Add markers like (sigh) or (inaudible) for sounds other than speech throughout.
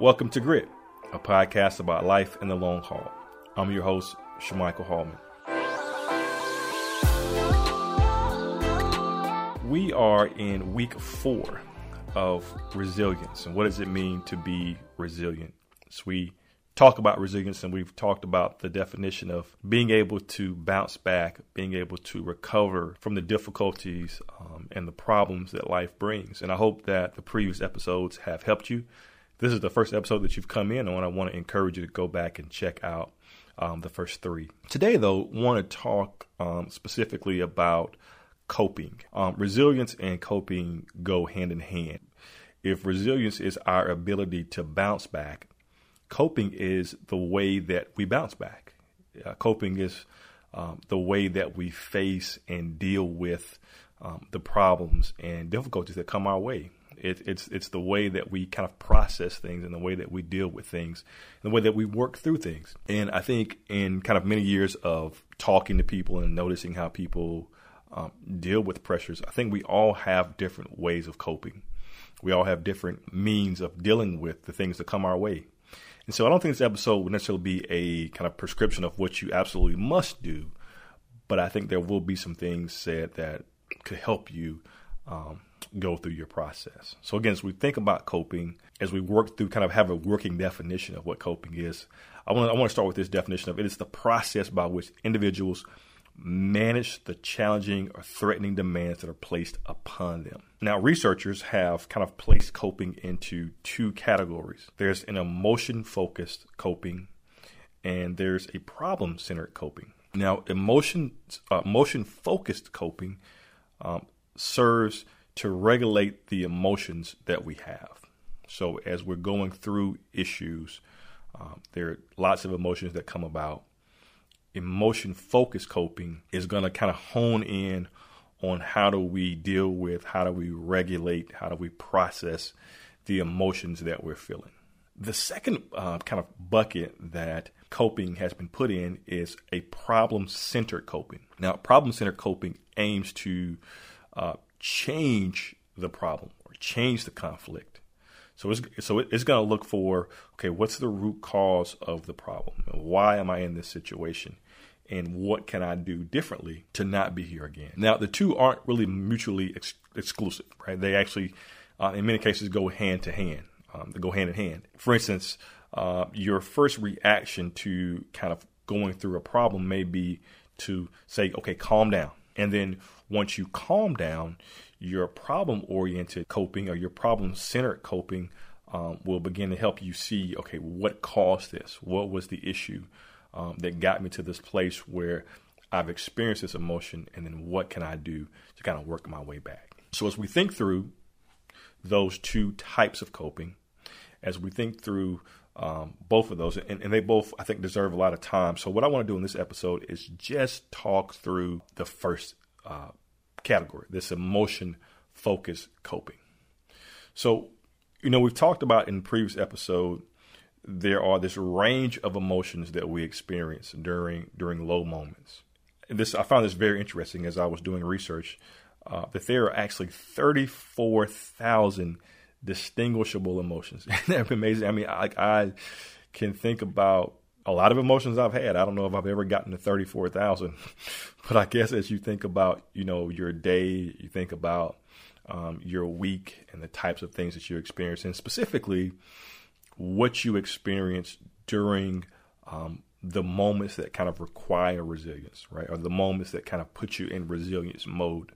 Welcome to Grit, a podcast about life in the long haul. I'm your host, Shamichael Hallman. We are in week four of resilience. And what does it mean to be resilient? So we talk about resilience and we've talked about the definition of being able to bounce back, being able to recover from the difficulties um, and the problems that life brings. And I hope that the previous episodes have helped you this is the first episode that you've come in on, I want to encourage you to go back and check out um, the first three. Today, though, want to talk um, specifically about coping. Um, resilience and coping go hand in hand. If resilience is our ability to bounce back, coping is the way that we bounce back. Uh, coping is um, the way that we face and deal with um, the problems and difficulties that come our way. It, it's it's the way that we kind of process things and the way that we deal with things, and the way that we work through things. And I think in kind of many years of talking to people and noticing how people um, deal with pressures, I think we all have different ways of coping. We all have different means of dealing with the things that come our way. And so I don't think this episode would necessarily be a kind of prescription of what you absolutely must do, but I think there will be some things said that could help you um, go through your process. So again, as we think about coping, as we work through kind of have a working definition of what coping is, I want to, I want to start with this definition of it is the process by which individuals manage the challenging or threatening demands that are placed upon them. Now, researchers have kind of placed coping into two categories. There's an emotion focused coping and there's a problem centered coping. Now, emotion uh, emotion focused coping um, serves to regulate the emotions that we have. So as we're going through issues, um, there are lots of emotions that come about. Emotion focused coping is going to kind of hone in on how do we deal with, how do we regulate, how do we process the emotions that we're feeling. The second uh, kind of bucket that coping has been put in is a problem centered coping. Now, problem centered coping aims to uh, change the problem or change the conflict. So it's so it's going to look for okay, what's the root cause of the problem? Why am I in this situation? And what can I do differently to not be here again? Now, the two aren't really mutually ex- exclusive, right? They actually, uh, in many cases, go hand to hand. Um, they go hand in hand. For instance, uh, your first reaction to kind of going through a problem may be to say, okay, calm down. And then once you calm down, your problem oriented coping or your problem centered coping um, will begin to help you see okay, what caused this? What was the issue um, that got me to this place where I've experienced this emotion? And then what can I do to kind of work my way back? So, as we think through those two types of coping, as we think through um, both of those, and, and, they both, I think, deserve a lot of time. So, what I want to do in this episode is just talk through the first uh, category, this emotion focused coping. So, you know, we've talked about in previous episode, there are this range of emotions that we experience during during low moments. And this I found this very interesting as I was doing research uh, that there are actually 34,000 distinguishable emotions. That's (laughs) (laughs) amazing. I mean, I, I can think about a lot of emotions I've had. I don't know if I've ever gotten to 34,000, (laughs) but I guess as you think about, you know, your day, you think about um, your week and the types of things that you experience, and specifically what you experience during um, the moments that kind of require resilience, right? Or the moments that kind of put you in resilience mode.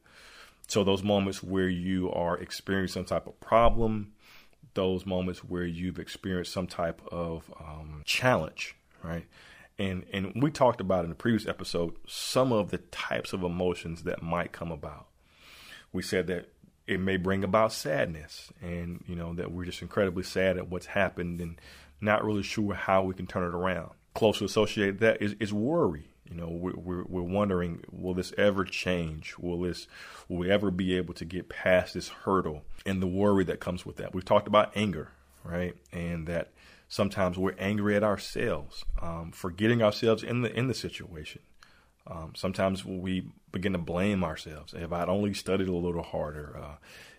So those moments where you are experiencing some type of problem, those moments where you've experienced some type of um, challenge, right? And and we talked about in the previous episode some of the types of emotions that might come about. We said that it may bring about sadness, and you know that we're just incredibly sad at what's happened and not really sure how we can turn it around. Closely associated that is, is worry. You know, we're, we're, we're wondering, will this ever change? Will this, will we ever be able to get past this hurdle and the worry that comes with that? We've talked about anger, right? And that Sometimes we're angry at ourselves, um, forgetting ourselves in the in the situation. Um, sometimes we begin to blame ourselves. If I'd only studied a little harder, uh,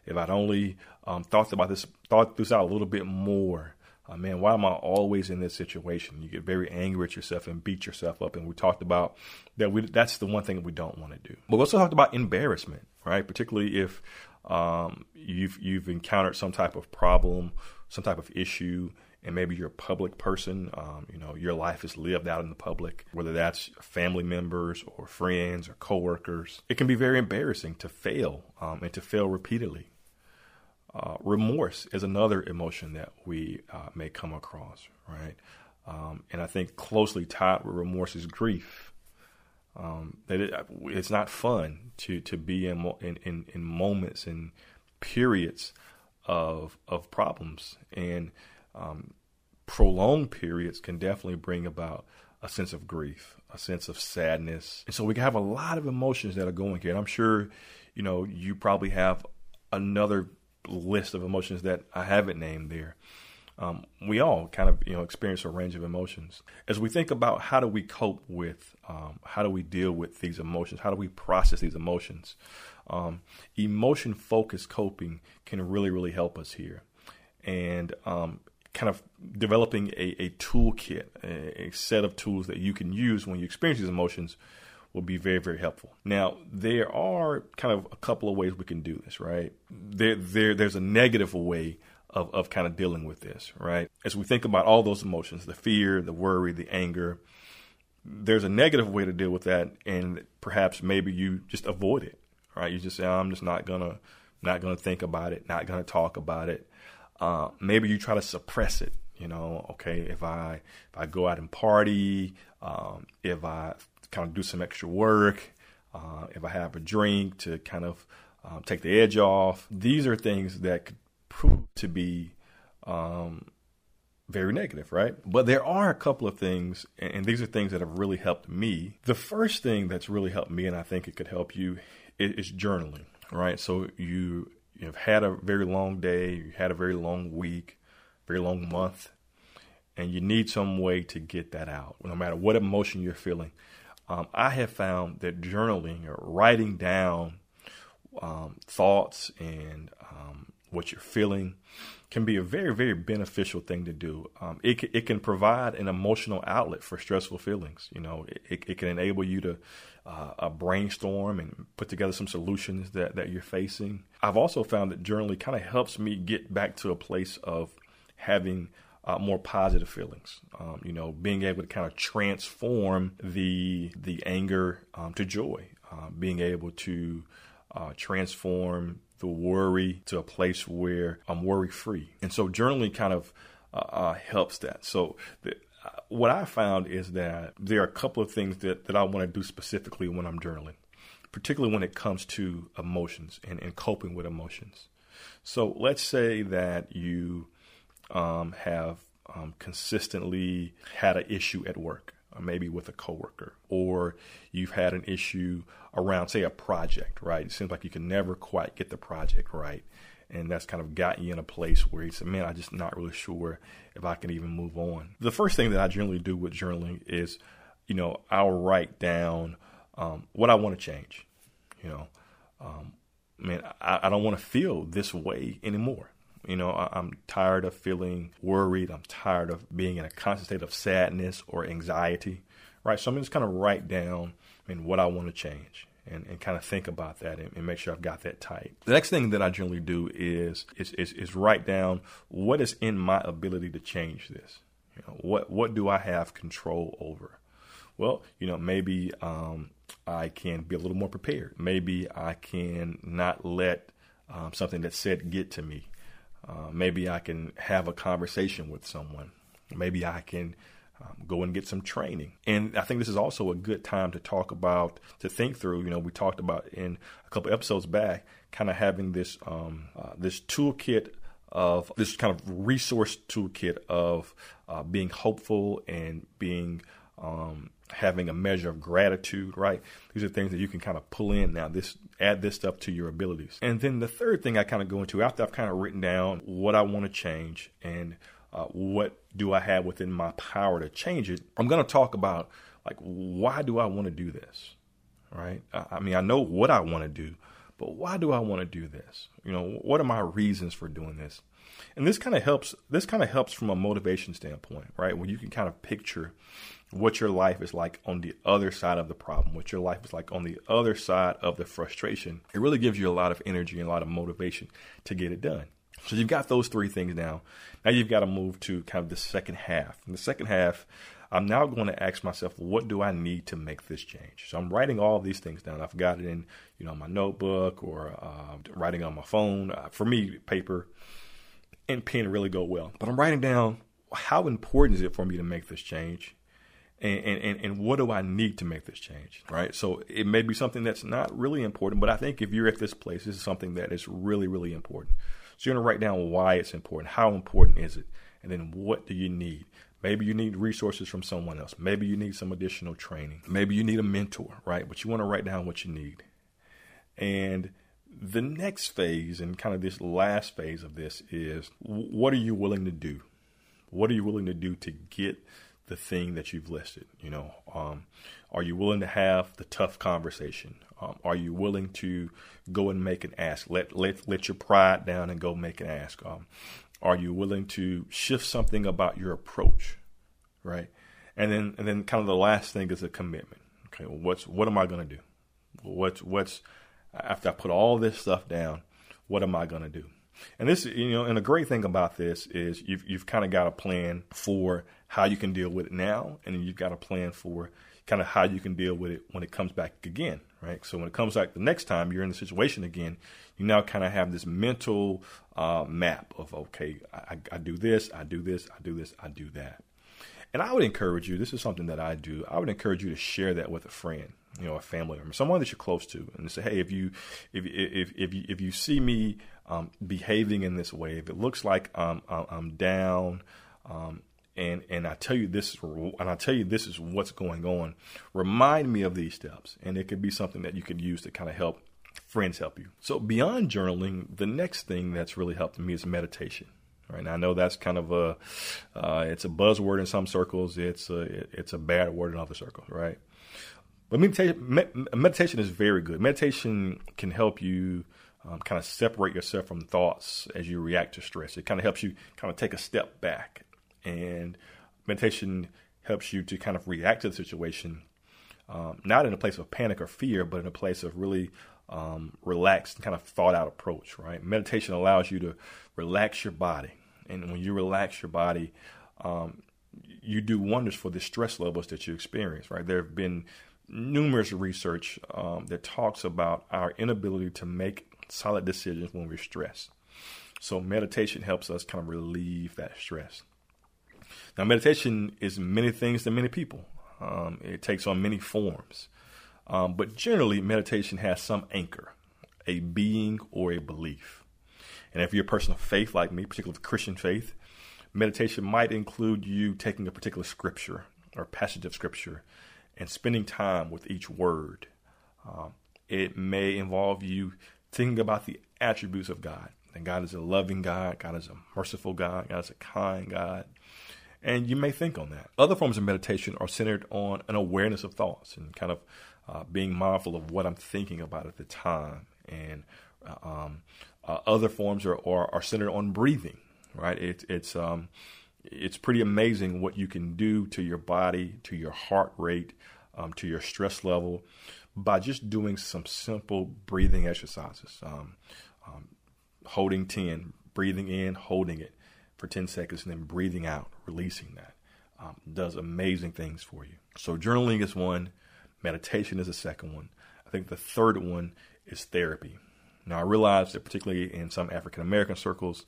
if I'd only um, thought about this, thought this out a little bit more, uh, man, why am I always in this situation? You get very angry at yourself and beat yourself up. And we talked about that. We that's the one thing we don't want to do. But we also talked about embarrassment, right? Particularly if um, you've you've encountered some type of problem, some type of issue, and maybe you're a public person. Um, you know, your life is lived out in the public, whether that's family members or friends or coworkers. It can be very embarrassing to fail um, and to fail repeatedly. Uh, remorse is another emotion that we uh, may come across, right? Um, and I think closely tied with remorse is grief. Um, that it, it's not fun to to be in, in in, in moments and periods of of problems, and um, prolonged periods can definitely bring about a sense of grief, a sense of sadness, and so we can have a lot of emotions that are going here. And I'm sure, you know, you probably have another list of emotions that I haven't named there. Um, we all kind of you know experience a range of emotions. As we think about how do we cope with, um, how do we deal with these emotions, how do we process these emotions, um, emotion focused coping can really really help us here, and um, kind of developing a, a toolkit, a, a set of tools that you can use when you experience these emotions will be very, very helpful. Now, there are kind of a couple of ways we can do this, right? There, there, there's a negative way of, of kind of dealing with this, right? As we think about all those emotions, the fear, the worry, the anger, there's a negative way to deal with that, and perhaps maybe you just avoid it, right? You just say, I'm just not gonna, not gonna think about it, not gonna talk about it. Uh, maybe you try to suppress it. You know, okay, if I if I go out and party, um, if I kind of do some extra work, uh, if I have a drink to kind of um, take the edge off. These are things that could prove to be um, very negative, right? But there are a couple of things, and these are things that have really helped me. The first thing that's really helped me, and I think it could help you, is journaling, right? So you you've had a very long day, you had a very long week, very long month, and you need some way to get that out, no matter what emotion you're feeling um, I have found that journaling or writing down um, thoughts and um, what you're feeling can be a very, very beneficial thing to do. Um, it, it can provide an emotional outlet for stressful feelings. You know, it, it can enable you to uh, brainstorm and put together some solutions that, that you're facing. I've also found that journaling kind of helps me get back to a place of having uh, more positive feelings. Um, you know, being able to kind of transform the the anger um, to joy, uh, being able to uh, transform the worry to a place where I'm worry free. And so journaling kind of uh, uh, helps that. So the, uh, what I found is that there are a couple of things that, that I want to do specifically when I'm journaling, particularly when it comes to emotions and, and coping with emotions. So let's say that you um, have um, consistently had an issue at work, or maybe with a coworker, or you've had an issue around, say, a project, right? It seems like you can never quite get the project right. And that's kind of got you in a place where you say, man, I'm just not really sure if I can even move on. The first thing that I generally do with journaling is, you know, I'll write down um, what I want to change. You know, um, man, I, I don't want to feel this way anymore. You know, I, am tired of feeling worried. I'm tired of being in a constant state of sadness or anxiety, right? So I'm just kind of write down I mean, what I want to change and, and kind of think about that and, and, make sure I've got that tight. The next thing that I generally do is, is, is, is write down what is in my ability to change this. You know, what, what do I have control over? Well, you know, maybe um, I can be a little more prepared. Maybe I can not let um, something that's said get to me. Uh, maybe I can have a conversation with someone. Maybe I can um, go and get some training. And I think this is also a good time to talk about, to think through. You know, we talked about in a couple episodes back, kind of having this um, uh, this toolkit of this kind of resource toolkit of uh, being hopeful and being um, having a measure of gratitude, right? These are things that you can kind of pull in now. This add this stuff to your abilities. And then the third thing I kind of go into after I've kind of written down what I want to change and uh, what do I have within my power to change it, I'm going to talk about like why do I want to do this, right? I mean, I know what I want to do, but why do I want to do this? You know, what are my reasons for doing this? And this kind of helps. This kind of helps from a motivation standpoint, right? When you can kind of picture what your life is like on the other side of the problem, what your life is like on the other side of the frustration. It really gives you a lot of energy and a lot of motivation to get it done. So you've got those three things now. Now you've got to move to kind of the second half. In the second half, I'm now going to ask myself, what do I need to make this change? So I'm writing all these things down. I've got it in, you know, my notebook or uh, writing on my phone. Uh, for me, paper and pen really go well. But I'm writing down how important is it for me to make this change? And, and, and what do I need to make this change? Right. So it may be something that's not really important, but I think if you're at this place, this is something that is really, really important. So you're going to write down why it's important. How important is it? And then what do you need? Maybe you need resources from someone else. Maybe you need some additional training. Maybe you need a mentor, right? But you want to write down what you need. And the next phase, and kind of this last phase of this, is what are you willing to do? What are you willing to do to get the thing that you've listed? You know, um, are you willing to have the tough conversation? Um, are you willing to go and make an ask? Let let let your pride down and go make an ask. Um, are you willing to shift something about your approach, right? And then and then kind of the last thing is a commitment. Okay, well, what's what am I going to do? What's what's after I put all this stuff down? What am I going to do? And this, you know, and the great thing about this is you've you've kind of got a plan for how you can deal with it now, and you've got a plan for kind of how you can deal with it when it comes back again, right? So when it comes back the next time you're in the situation again, you now kind of have this mental uh, map of okay, I, I do this, I do this, I do this, I do that. And I would encourage you. This is something that I do. I would encourage you to share that with a friend, you know, a family member, someone that you're close to, and say, "Hey, if you, if if if you, if you see me um, behaving in this way, if it looks like um, I'm down, um, and and I tell you this and I tell you this is what's going on. Remind me of these steps, and it could be something that you could use to kind of help friends help you. So beyond journaling, the next thing that's really helped me is meditation. Right now, I know that's kind of a uh, it's a buzzword in some circles. It's a it's a bad word in other circles, right? But meditation meditation is very good. Meditation can help you um, kind of separate yourself from thoughts as you react to stress. It kind of helps you kind of take a step back and meditation helps you to kind of react to the situation, um, not in a place of panic or fear, but in a place of really um, relaxed, kind of thought out approach, right? Meditation allows you to relax your body. And when you relax your body, um, you do wonders for the stress levels that you experience, right? There have been numerous research um, that talks about our inability to make solid decisions when we're stressed. So meditation helps us kind of relieve that stress. Now, meditation is many things to many people. Um, it takes on many forms. Um, but generally, meditation has some anchor, a being or a belief. And if you're a person of faith like me, particularly Christian faith, meditation might include you taking a particular scripture or passage of scripture and spending time with each word. Um, it may involve you thinking about the attributes of God. And God is a loving God, God is a merciful God, God is a kind God. And you may think on that. Other forms of meditation are centered on an awareness of thoughts and kind of uh, being mindful of what I'm thinking about at the time. And uh, um, uh, other forms are, are, are, centered on breathing, right? It, it's, um, it's pretty amazing what you can do to your body, to your heart rate, um, to your stress level by just doing some simple breathing exercises. Um, um, holding 10, breathing in, holding it for 10 seconds and then breathing out, releasing that. Um, does amazing things for you. So, journaling is one, meditation is the second one. I think the third one is therapy. Now, I realize that, particularly in some African American circles,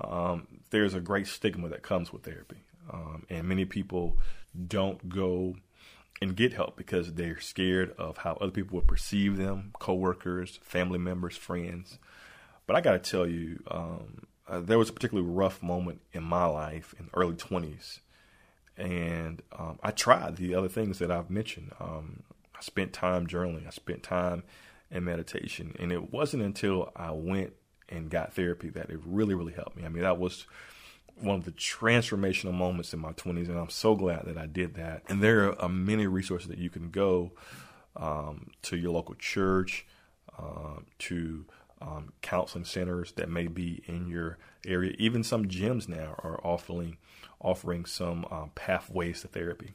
um, there's a great stigma that comes with therapy. Um, and many people don't go and get help because they're scared of how other people will perceive them coworkers, family members, friends. But I got to tell you, um, uh, there was a particularly rough moment in my life in early 20s. And um, I tried the other things that I've mentioned. Um, I spent time journaling, I spent time in meditation. And it wasn't until I went and got therapy that it really, really helped me. I mean, that was one of the transformational moments in my 20s, and I'm so glad that I did that. And there are many resources that you can go um, to your local church, um, to um, counseling centers that may be in your area. Even some gyms now are offering offering some um, pathways to therapy.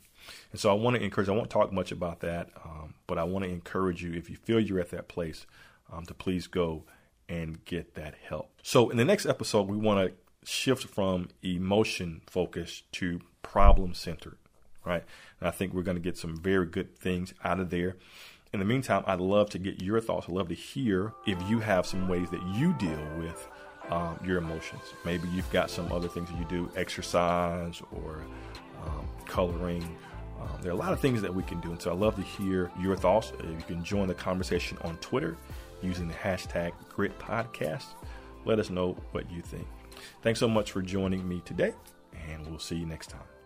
And so I want to encourage. I won't talk much about that, um, but I want to encourage you if you feel you're at that place um, to please go and get that help. So in the next episode, we want to shift from emotion focused to problem centered. Right, and I think we're going to get some very good things out of there. In the meantime, I'd love to get your thoughts. I'd love to hear if you have some ways that you deal with um, your emotions. Maybe you've got some other things that you do, exercise or um, coloring. Um, there are a lot of things that we can do. And so I'd love to hear your thoughts. Uh, you can join the conversation on Twitter using the hashtag Grit Podcast. Let us know what you think. Thanks so much for joining me today, and we'll see you next time.